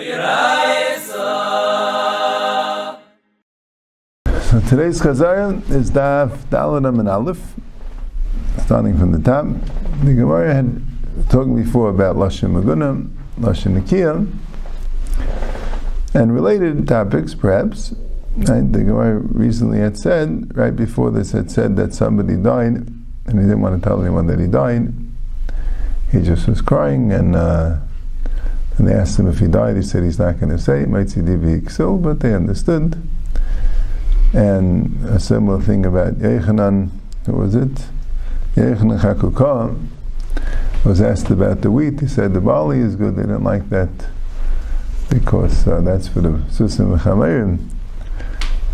So today's Chazar is Daf Daladam and Aleph, starting from the top. The Gemara had talked before about Lashon Maguna, Lashon Nakia, and related topics, perhaps. Right? The Gemara recently had said, right before this, had said that somebody died, and he didn't want to tell anyone that he died. He just was crying, and uh, and they asked him if he died. He said he's not going to say. Might see Divi but they understood. And a similar thing about Yechanan, what was it? Yechanan Chakukah was asked about the wheat. He said the barley is good. They didn't like that because uh, that's for the Susim Chamayim.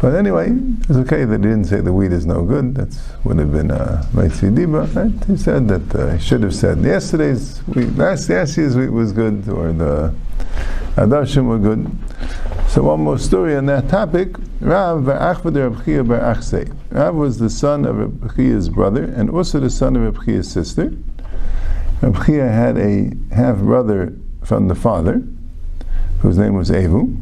But anyway, it's okay that he didn't say the wheat is no good. That would have been a Meitzi Diba. Right? He said that uh, he should have said yesterday's wheat, last, last year's wheat was good, or the Adashim were good. So one more story on that topic. Rav. Rav was the son of Rabchia's brother and also the son of Rabchia's sister. Rabchia had a half brother from the father, whose name was Evu,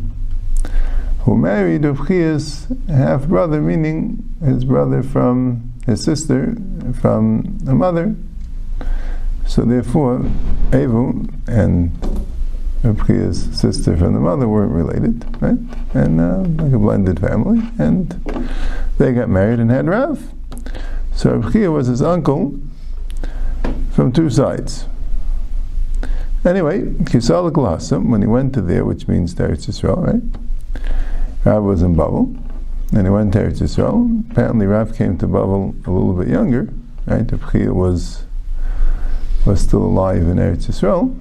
who married Rabchia's half brother, meaning his brother from his sister from the mother. So therefore, Evu and Rabchia's sister from the mother weren't related, right? And uh, like a blended family, and they got married and had Rav. So Rabchia was his uncle from two sides. Anyway, Kisal Glasim, when he went to there, which means Teretz Yisrael, right? Rav was in Babel, and he went to Eretz Yisrael. Apparently, Rav came to Babel a little bit younger, right? Rabchia was was still alive in Eretz Yisrael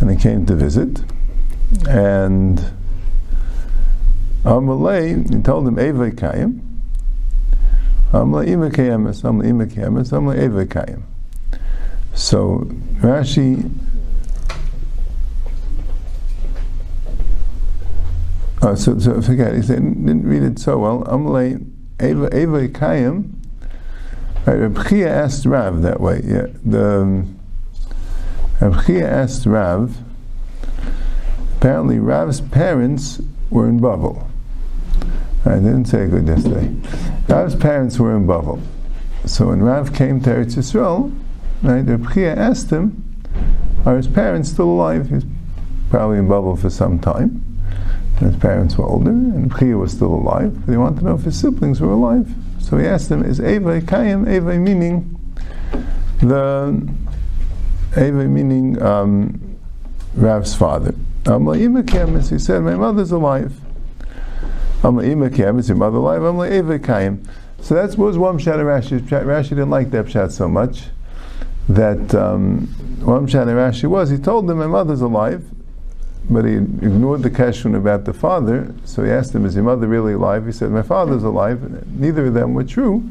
and he came to visit. And Amalei, he told him Eva Kayim. Amalei Ima Kayemis, Amalei Ima Kayemis, Amalei Eva Kayim. So Rashi uh, so, so forget, he said, didn't read it so well. Amalei Eva Kayim. Right, Reb asked Rav that way. Yeah, the um, Rav Chia asked Rav, apparently Rav's parents were in Bavel. I didn't say good yesterday. Rav's parents were in Bavel. So when Rav came to Eretz Yisrael, right, Rav Chia asked him, are his parents still alive? He's probably in Bavel for some time. And his parents were older, and Chia was still alive. He wanted to know if his siblings were alive. So he asked them, is Eva Kayim, Eva meaning the Eva meaning um, Rav's father. Amla Kemis, he said, my mother's alive. Amla Kemis, your mother alive. Amla Eva Kayim. So that was one pshat Rashi. Rashi didn't like that pshat so much that um, one pshat Rashi was he told them my mother's alive, but he ignored the question about the father. So he asked him, "Is your mother really alive?" He said, "My father's alive." Neither of them were true.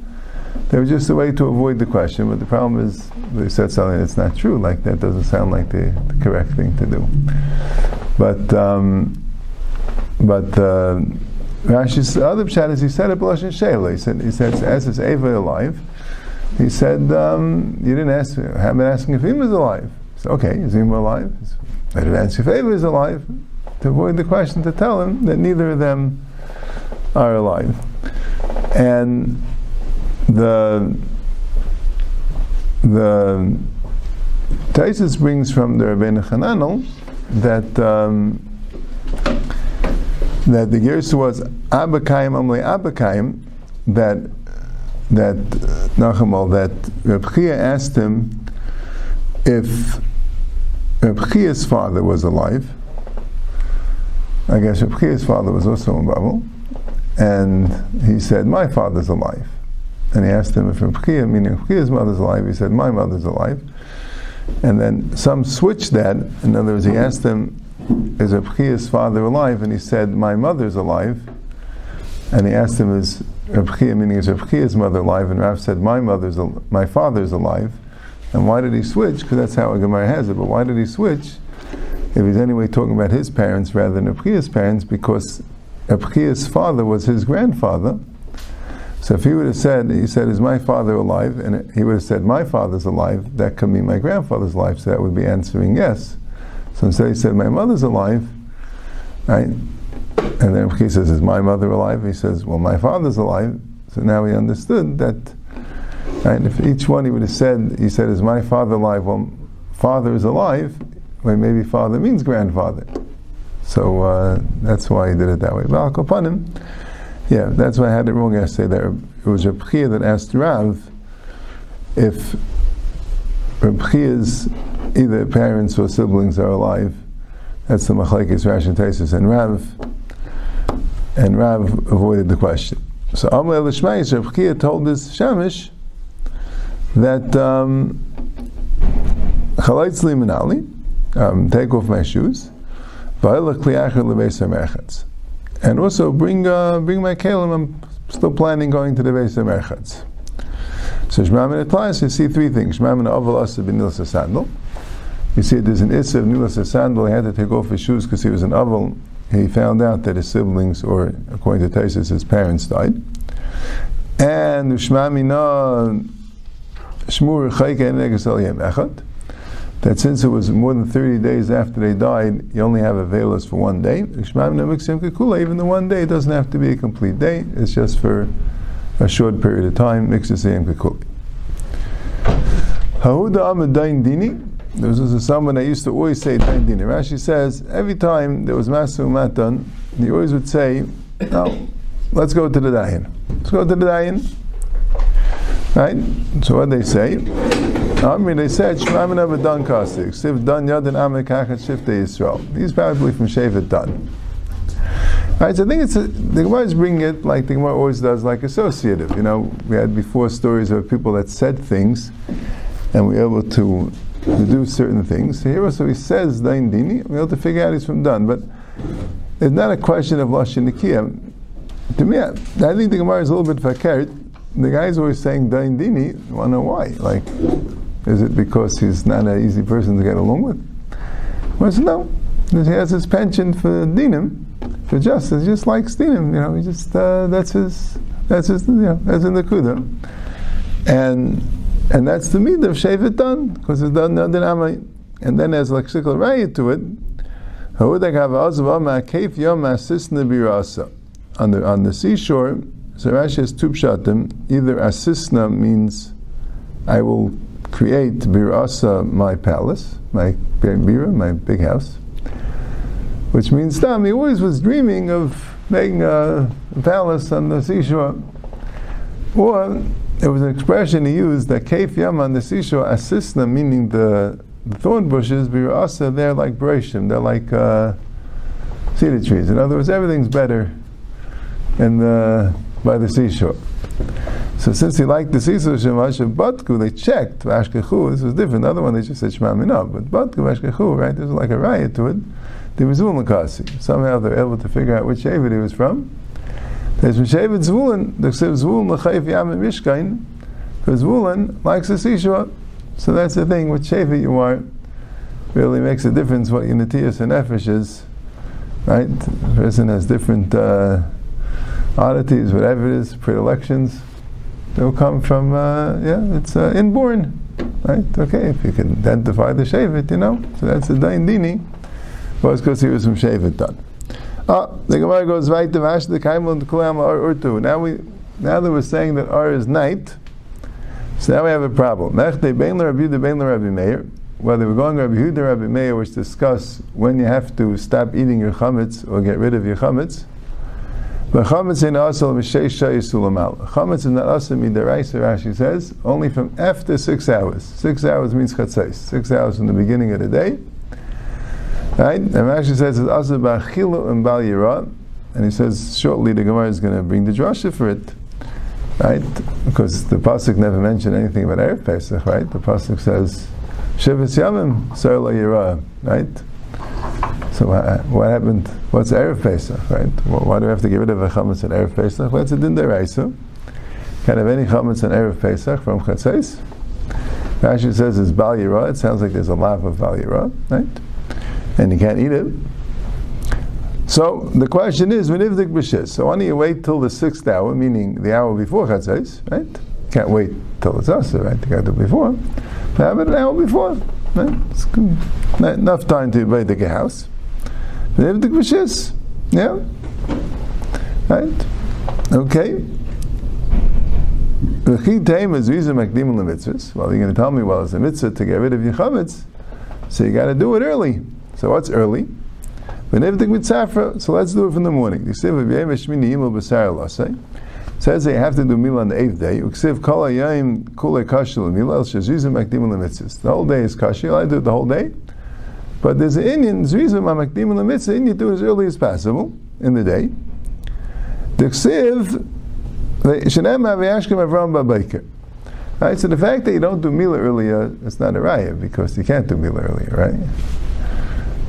They were just a way to avoid the question, but the problem is they said something that's not true. Like that doesn't sound like the, the correct thing to do. But um, but uh, Rashi's other pshat is he said it b'lashon sheila. He said he said as is Eva alive. He said um, you didn't ask. I have been asking if he was alive. Said, okay, is he alive? Didn't if Eva is alive. To avoid the question, to tell him that neither of them are alive. And the the Taisus brings from the Rebbeinu Hananel that um, that the Gersu was Abakayim Amle Abakayim that that Nachamal that Reb Chia asked him if Reb father was alive. I guess Reb father was also in Babel, and he said, "My father's alive." And he asked him if Rabchia, meaning Rabchia's mother's alive, he said, my mother's alive. And then some switched that. In other words, he asked him, is Rabchia's father alive? And he said, my mother's alive. And he asked him, is Rabchia, meaning is Rabchia's mother alive? And Rav said, my mother's, al- my father's alive. And why did he switch? Because that's how a Gemara has it. But why did he switch? If he's anyway talking about his parents rather than Rabchia's parents, because Rabchia's father was his grandfather, so if he would have said, he said, is my father alive? And he would have said, my father's alive, that could mean my grandfather's alive. So that would be answering yes. So instead he said, my mother's alive. right? And then he says, "Is my mother alive?" He says, "Well, my father's alive." So now he understood that. Right? If each one he would have said, he said, "Is my father alive?" Well, father is alive. Well, maybe father means grandfather. So uh, that's why he did it that way. But him, yeah, that's why I had it wrong yesterday. There, it was Reb Chia that asked Rav if Reb Chia's either parents or siblings are alive. That's the Machlekes Rashi Tesis and Rav. And Rav avoided the question. So Amr Lishmayis, Reb Chia told his Shamish that um, Limanali, um, take off my shoes, and also bring uh, bring my kelim. I'm still planning going to the of Merchatz. So Shmamin applies. You see three things. Shmamin aval asa b'nilas sandal. You see, there's an issa of nilas sandal. He had to take off his shoes because he was an aval. He found out that his siblings, or according to Taisus, his parents died. And Shmamina shmur chayke echad that since it was more than 30 days after they died, you only have a veilus for one day. Even the one day doesn't have to be a complete day, it's just for a short period of time. This is someone that used to always say Dain Dini. Rashi says every time there was Masu Matan, he always would say, Now, let's go to the Dayan. Let's go to the Dayan. Right? So what they say? I mean, they said Shemaim never Dan Kasik. Siv Dan Yadin Amekachet Shifte Yisrael. These probably from Shevet Dan. Right, so I think it's a, the Gemara is bringing it like the Gemara always does, like associative. You know, we had before stories of people that said things, and we were able to, to do certain things. So here also he says Dain Dini, we're able to figure out he's from Dan, but it's not a question of Lashon Nikiyah. To me, I, I think the Gemara is a little bit fakert the guy's always saying Dain Dini, I to know why. Like, is it because he's not an easy person to get along with? Well, no. He has his penchant for dinim, for justice. He just likes dinim. You know, he just uh, that's his that's his you know that's in the kuda, and and that's the mid of shevet Dan because it's done under amay, and then there's lexical raya to it. On the on the seashore, so Rashi has two pshatim. Either asisna means I will create birasa my palace, my bira, my big house, which means Tam. He always was dreaming of making a, palace on the seashore. Or there was an expression he used that kaif yam on the seashore asisna, meaning the, thorn bushes birasa. They're like brashim. They're like uh, cedar trees. In other words, everything's better in the by the seashore. So since he liked the seashore Shemash of Batku, they checked Vashkechu. This was different. The other one they just said Shema Minah, but Batku Vashkechu, right? There's like a riot to it. There was Zulmakasi. Somehow they're able to figure out which Shevet he was from. There's Shevet Zvulun. They say Zvulun L'chayif Yam Mishkain, because Zvulun likes the seashore. So that's the thing. Which Shevet you are really makes a difference. What your Natias and Nefesh is, right? The person has different. Uh, oddities, whatever it is, predilections, they'll come from, uh, yeah, it's uh, inborn. Right? Okay, if you can identify the Shevet, you know. So that's the Dain Dini. it's because he was from Shevet Dan. Ah, the Gemara goes right to Vash the Kaimel and Kulam Ar Urtu. Now we now that we're saying that R is night, so now we have a problem. Mechde Bein Rabbi Yehuda Bein Rabbi Meir. Whether we're going Rabbi Yehuda Rabbi Meir, which discuss when you have to stop eating your chametz or get rid of your chametz, Chametz in asal m'sheisha yisulamal. Chametz in asal midaraisa, Rashi says, only from after six hours. Six hours means chatzais. Six hours from the beginning of the day. Right? And Rashi says it's asal ba'chilu and bal. And he says shortly the Gemara is going to bring the drasha for it. Right? Because the pasuk never mentioned anything about erev Pesach. Right? The pasuk says Shivas Yamim Yirah. Right? So what, what happened? What's Erev Pesach, right? Why do we have to get rid of a chametz in Erev Pesach? What's it in the Raisa? Can have any chametz in Erev Pesach from Chatzais? Rashi says it's Bal Yirah. It sounds like there's a lav of Bal Yirah, right? And you can't eat it. So the question is, Venivdik B'Shis. So why don't you wait till the sixth hour, meaning the hour before Chatzais, right? Can't wait till it's Asa, right? You got to do it before. But have it an hour before. Right? It's enough time to buy the house. Yeah? Right? Okay. Well, you're going to tell me, well, it's a mitzvah to get rid of your chametz, so you got to do it early. So what's early? So let's do it from the morning. Says they have to do meal on the eighth day. The whole day is kasha. I do it the whole day. But there's an Indian reason makdim the mitzvah. Indian do it as early as possible in the day. The ksiv shenem avayashkem avram babayker. Right, so the fact that you don't do mila earlier, it's not a raya because you can't do mila earlier, right?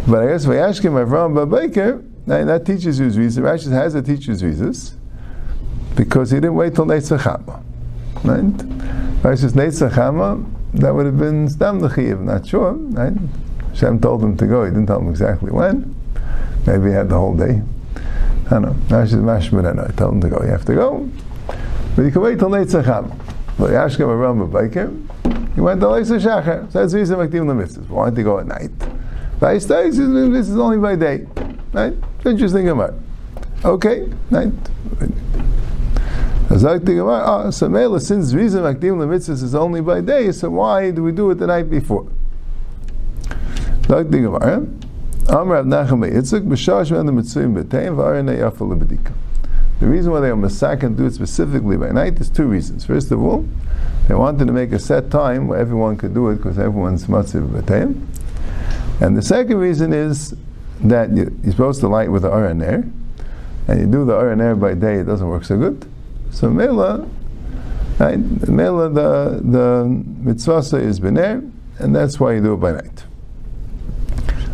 But I guess vayashkem avram babayker, that teaches you reason. Rashi has a teacher's reasons because he didn't wait till Netzachama. Right? Rashi says Netzachama, that would have been Stam Lechiv, not sure. Right? Shem told him to go. He didn't tell him exactly when. Maybe he had the whole day. I don't know. Says Mashman, I told him to go. You have to go. But you can wait till Netzachama. But Yashkem Aram Babaker, he went to Leisa Shachar. So that's the reason Makdim the mitzvahs. Why did he go at night? By this is only by day. Right? Interesting about Okay, right? As I think about, ah, so Mela, since reason Makdim Lemitzvahs is only by day, so why do we do it the night before? Like the Gemara, Amr Nachem Yitzchak b'shash ben the mitzvim b'teim v'arinei yafa lebedika. The reason why they are masak and do it specifically by night is two reasons. First of all, they wanted to make a set time where everyone could do it because everyone's matziv b'teim. And the second reason is that you're supposed to light with the aron and you do the aron by day, it doesn't work so good. So Mela, right, Mela, the, the mitzvah is Bener, and that's why you do it by night.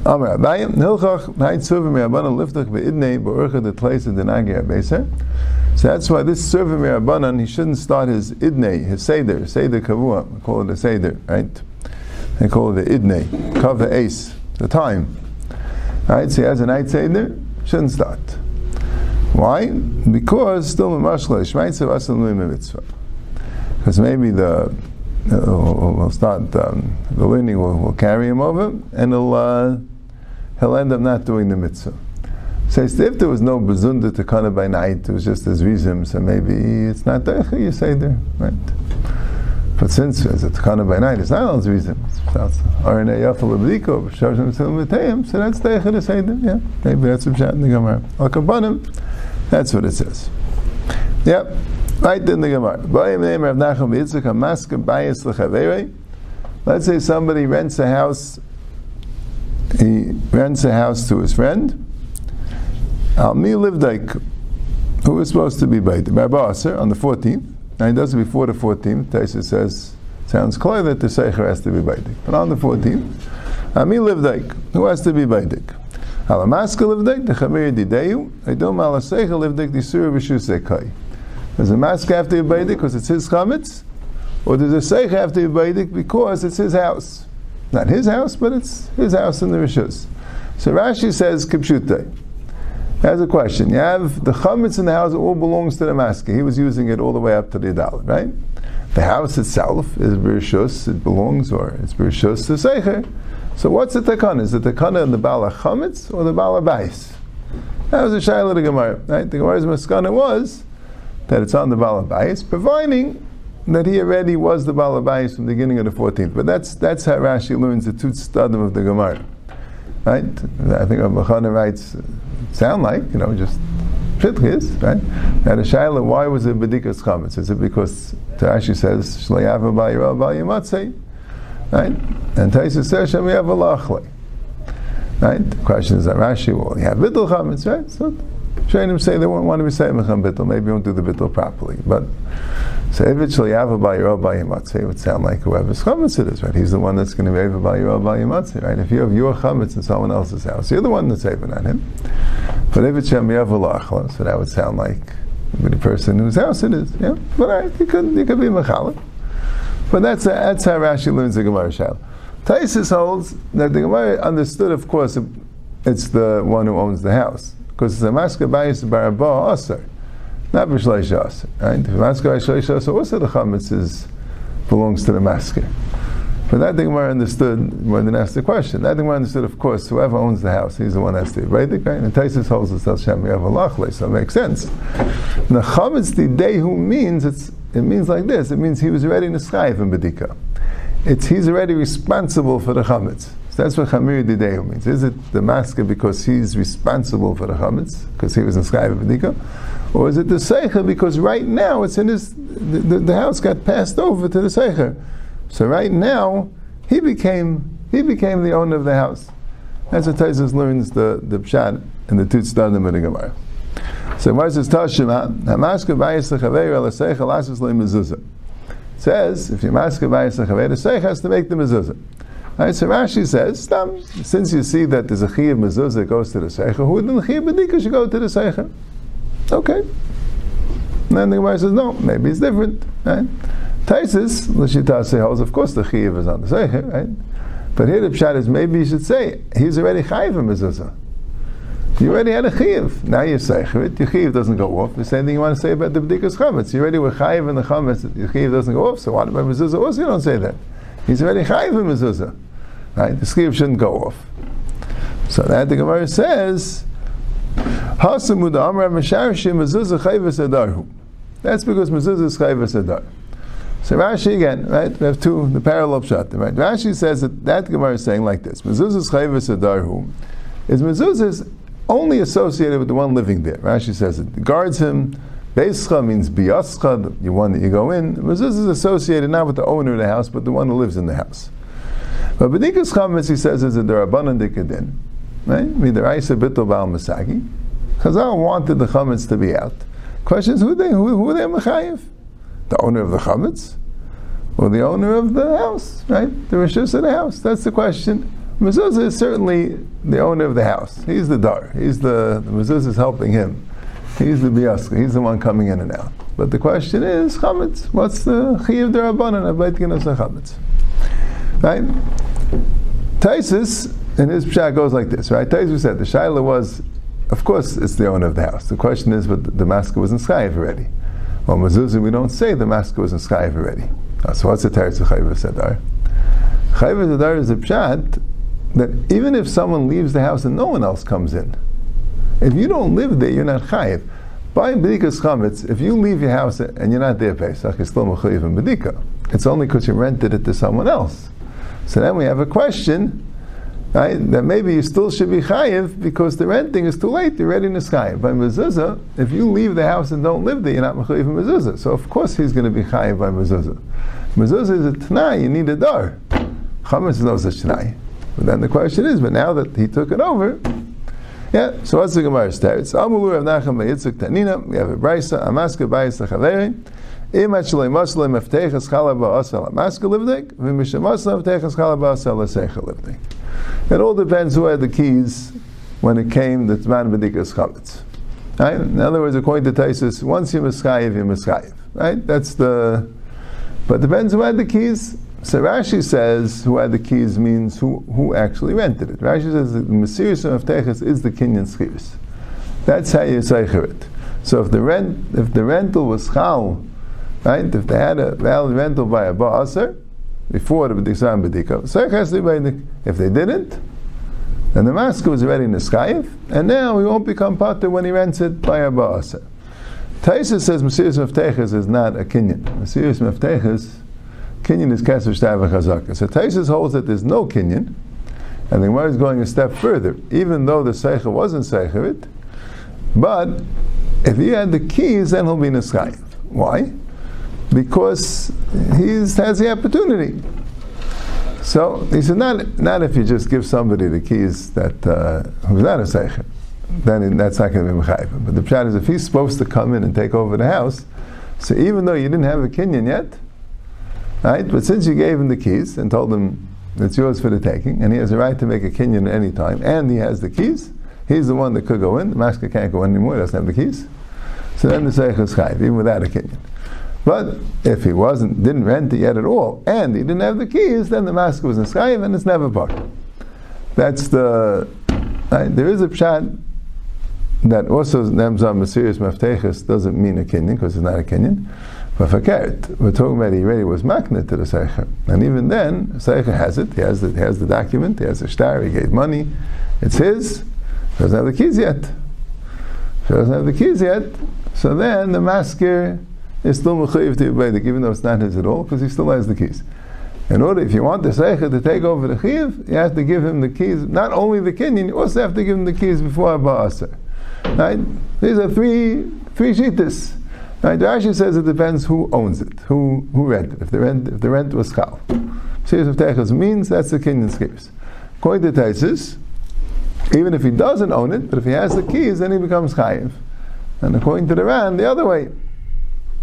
Amar Abayim, Nilchach, Night Suvim Rabbanan Liftach Be'idnei Ba'urcha the place of the Nagi Abeser. So that's why this Suvim Rabbanan, he shouldn't start his Idnei, his Seder, Seder Kavua, we call it a Seder, right? They call it the Idnei, Kav Ace, the time. Right, so he has a night Seder, shouldn't start. Why? Because still mashla shmaitzav asal mitzvah. Because maybe the uh, we'll start um, the learning will, will carry him over, and he'll uh, he'll end up not doing the mitzvah. So if there was no bezunda to kana by night, it was just as reason, so maybe it's not there. You say there, right? But since it's a takana by night, it's not on reason. So that's teicha to say that. Yeah, maybe that's what in the Gemara. Al kabanim. That's what it says. Yep. Right in the Gemara. Let's say somebody rents a house. He rents a house to his friend. Almi Livdaik, who was supposed to be the Rabbi Aser eh, on the 14th. Now he does it before the 14th. Taisa says, sounds clear that the Seicher has to be Baidik. But on the 14th, Ami Livdaik, who has to be Baidik? Alamaska livdik, the Chamir Dideyu, Edom Alasecha livdik, the Surah Vishusekai. Does a mask have to be Baidik because it's his chametz? Or does the Seich have to be Baidik because it's his house? Not his house, but it's his house in the Rishus. So Rashi says, Kipshute. Has a question. You have the chametz in the house, it all belongs to the masker. He was using it all the way up to the Adalit, right? The house itself is Birshus, it belongs, or it's Birshus to Seicher. So what's the takana? Is the takana in the Bala Chametz or the Bala Bais? That was a Shaila the Gemara. Right? The Gemara's maskana was that it's on the Bala Bais, providing that he already was the Bala Bais from the beginning of the 14th. But that's that's how Rashi learns the two stadim of the Gemara. Right? I think Abachana writes, sound like, you know, just Shitchis, right? Now the Shaila, why was it Bedikas Chametz? Is it because Rashi says, Shlayava Ba'yirah Ba'yimatzei? Right? And Taisa says Shem have lachle. Right? The question is that Rashi, well, you have bittul chametz, right? So Shainim say they won't want to be saying mecham bittul. Maybe won't do the bittul properly. But so if it's shliava by your by would sound like whoever's chametz it is, right? He's the one that's going to be able by right? If you have your chametz in someone else's house, you're the one that's able on him. But if it's shem yav so that would sound like the person whose house it is. Yeah, but right, you could you could be mechalek. But that's, that's how Rashi learns the Gemara Shal. Taisus holds that the Gemara understood, of course, it's the one who owns the house. Because it's a masker bayis barabah aser, not b'shleish aser. Right? If masker b'shleish aser, also the chametz is, belongs to the masker. But that the Gemara understood more than asked the question. That the Gemara understood, of course, whoever owns the house, he's the one that's the right? right? And Taisus holds us Shem Yavalachle, so it makes sense. Now Chametz Didehu means it's it means like this. It means he was already in Bedika. It's he's already responsible for the Chametz. So that's what Chamir Didehu means. Is it the masker because he's responsible for the Chametz, because he was Neschayif in Bedika? Or is it the Seicher because right now it's in his, the, the, the house got passed over to the Seicher. So right now, he became he became the owner of the house. That's what Taisus learns the the pshat and the tutzadim of the Gemara. So Gemara says Tashima Hamaska Bayis Lechaveir El Seicha Lasis Le Mezuzah. Says if you Bayis Lechaveir, the Seicha has to make the mezuzah. Right, so Rashi says, since you see that there's a chi of mezuzah goes to the seicha, who then the chi of bedika should go to the seicha? Okay. And then the Gemara says, no, maybe it's different. Right? Taisis, Lashita holds, of course the Chiyiv is on the Seicher, right? But here the Pshat is maybe you should say, he's already Chayiv in Mezuzah. You already had a Chiyiv. Now you're Seicher, your Chiyiv doesn't go off. The same thing you want to say about the B'dikas Chametz. You already were Chayiv in the Chametz, your Chiyiv doesn't go off, so what about Mezuzah? Also you don't say that. He's already Chayiv in Mezuzah. Right? The Chiyiv shouldn't go off. So that the Gemara says, Hasamud Amra Mesharshim Mezuzah Chayiv Adarhu. That's because Mezuzah is Chayiv Adar. So Rashi again, right? We have two the parallel pshat. Right? Rashi says that that Gemara is saying like this: Mezuzah's chayvus adarhu is mezuzah only associated with the one living there. Rashi says it guards him. Beischa means biyascha, the one that you go in. Mezuzah is associated not with the owner of the house, but the one who lives in the house. But b'dikas chametz, he says, is a derabanan dikadin. Right? Midaraisa bittul bal masagi. Chazal wanted the chametz to be out. Question is, who they who, who are they mechayiv? the owner of the chametz or the owner of the house, right? The rishus of the house. That's the question. Mezuzah is certainly the owner of the house. He's the dar. He's the, the mezuzah is helping him. He's the biyaska. He's the one coming in and out. But the question is chametz. What's the chiyuv derabanan of beit chametz? Right? Taisus in his pshat goes like this, right? Taisus said the shaila was, of course, it's the owner of the house. The question is, but the, masker was in Chayiv already. Well, mezuzah, we don't say the masker was in Chayiv already. Uh, so what's the of Chayiv Sadar? Chayiv Sadar is a pshat that even if someone leaves the house and no one else comes in, if you don't live there, you're not Chayiv. By Bedikas Chametz, if you leave your house and you're not there Pesach, it's still Mechayiv in Bedika. It's only because you rented it to someone else. So then we have a question right? That maybe you still should be chayiv because the renting is too late. You're ready to chayiv. By mezuzah, if you leave the house and don't live there, you're not mechayiv mezuzah. So of course he's going to be chayiv by mezuzah. Mezuzah is a t'nai. You need a dar. Chametz is no such t'nai. But then the question is, but now that he took it over, yeah. So what's the Gemara starts? Amulu Rav Nachum Yitzchak Tanina. We have a brisa. Amaska bayis lechaveri. Im et shalei masle meftechas chala ba'asal amaska livdik. V'mishem masle meftechas chala ba'asal l'seicha livdik. It all depends who had the keys when it came the Tman B'dikas Chametz. Right? In other words, according to Taisus, once you're Mischayiv, you're Mischayiv. Right? That's the. But depends who had the keys. So Rashi says who had the keys means who, who actually rented it. Rashi says that the Mesiris of Teches is the Kinyan Schiris. That's how you say it. So if the rent, if the rental was chal, right? If they had a valid rental by a ba'aser, before the B'diksan B'dika. If they didn't, then the masker was already in the Skayev, and now he won't become potter when he rents it by a Ba'asa. Taisa says Mesiris Mefteches is not a Kinyan. Mesiris Mefteches, Kinyan is Kesef Shtav Chazaka. So Taisa holds that there's no Kinyan, and the Gemara is going a step further. Even though the Seicha wasn't Seichavit, but if he had the keys, then he'll be Skayev. Why? because he has the opportunity. So he said, not, not if you just give somebody the keys that uh, who's not a seichet, then that's not going to be mechayiv. But the pshat is if he's supposed to come in and take over the house, so even though you didn't have a kinyan yet, right? But since you gave him the keys and told him it's yours for the taking, and he has a right to make a kinyan at any time, and he has the keys, he's the one that could go in. The master can't go in anymore; he doesn't have the keys. So then the seichet is even without a kinyan. But if he wasn't, didn't rent it yet at all, and he didn't have the keys, then the mask was in Chayiv and it's never part. That's the. Right, there is a pshat that also Nemzah Mesiris Mefteches doesn't mean a Kenyan because it's not a Kenyan. But for Keret, we're talking about he already was makna to the Seicher. And even then, Seicher has it, he has the, he has the document, he has the star, he gave money, it's his, he doesn't have the keys yet. If he doesn't have the keys yet, so then the masker is still mechayiv to even though it's not his at all, because he still has the keys. In order, if you want the Seicher to take over the Chiv, you have to give him the keys, not only the Kenyan, you also have to give him the keys before Abba Aser. Right? These are three, three shittas. Right? Rashi says it depends who owns it, who, who rented. If the rent, if the rent was chal. Series of Teichas means that's the Kenyan's case. According to Taisus, even if he doesn't own it, but if he has the keys, then he becomes chayiv. And according to the Ran, the other way,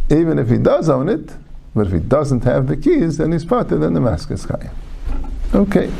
even if he does own it, but if he doesn't have the keys, then he's part of the Damascus chayiv. Okay.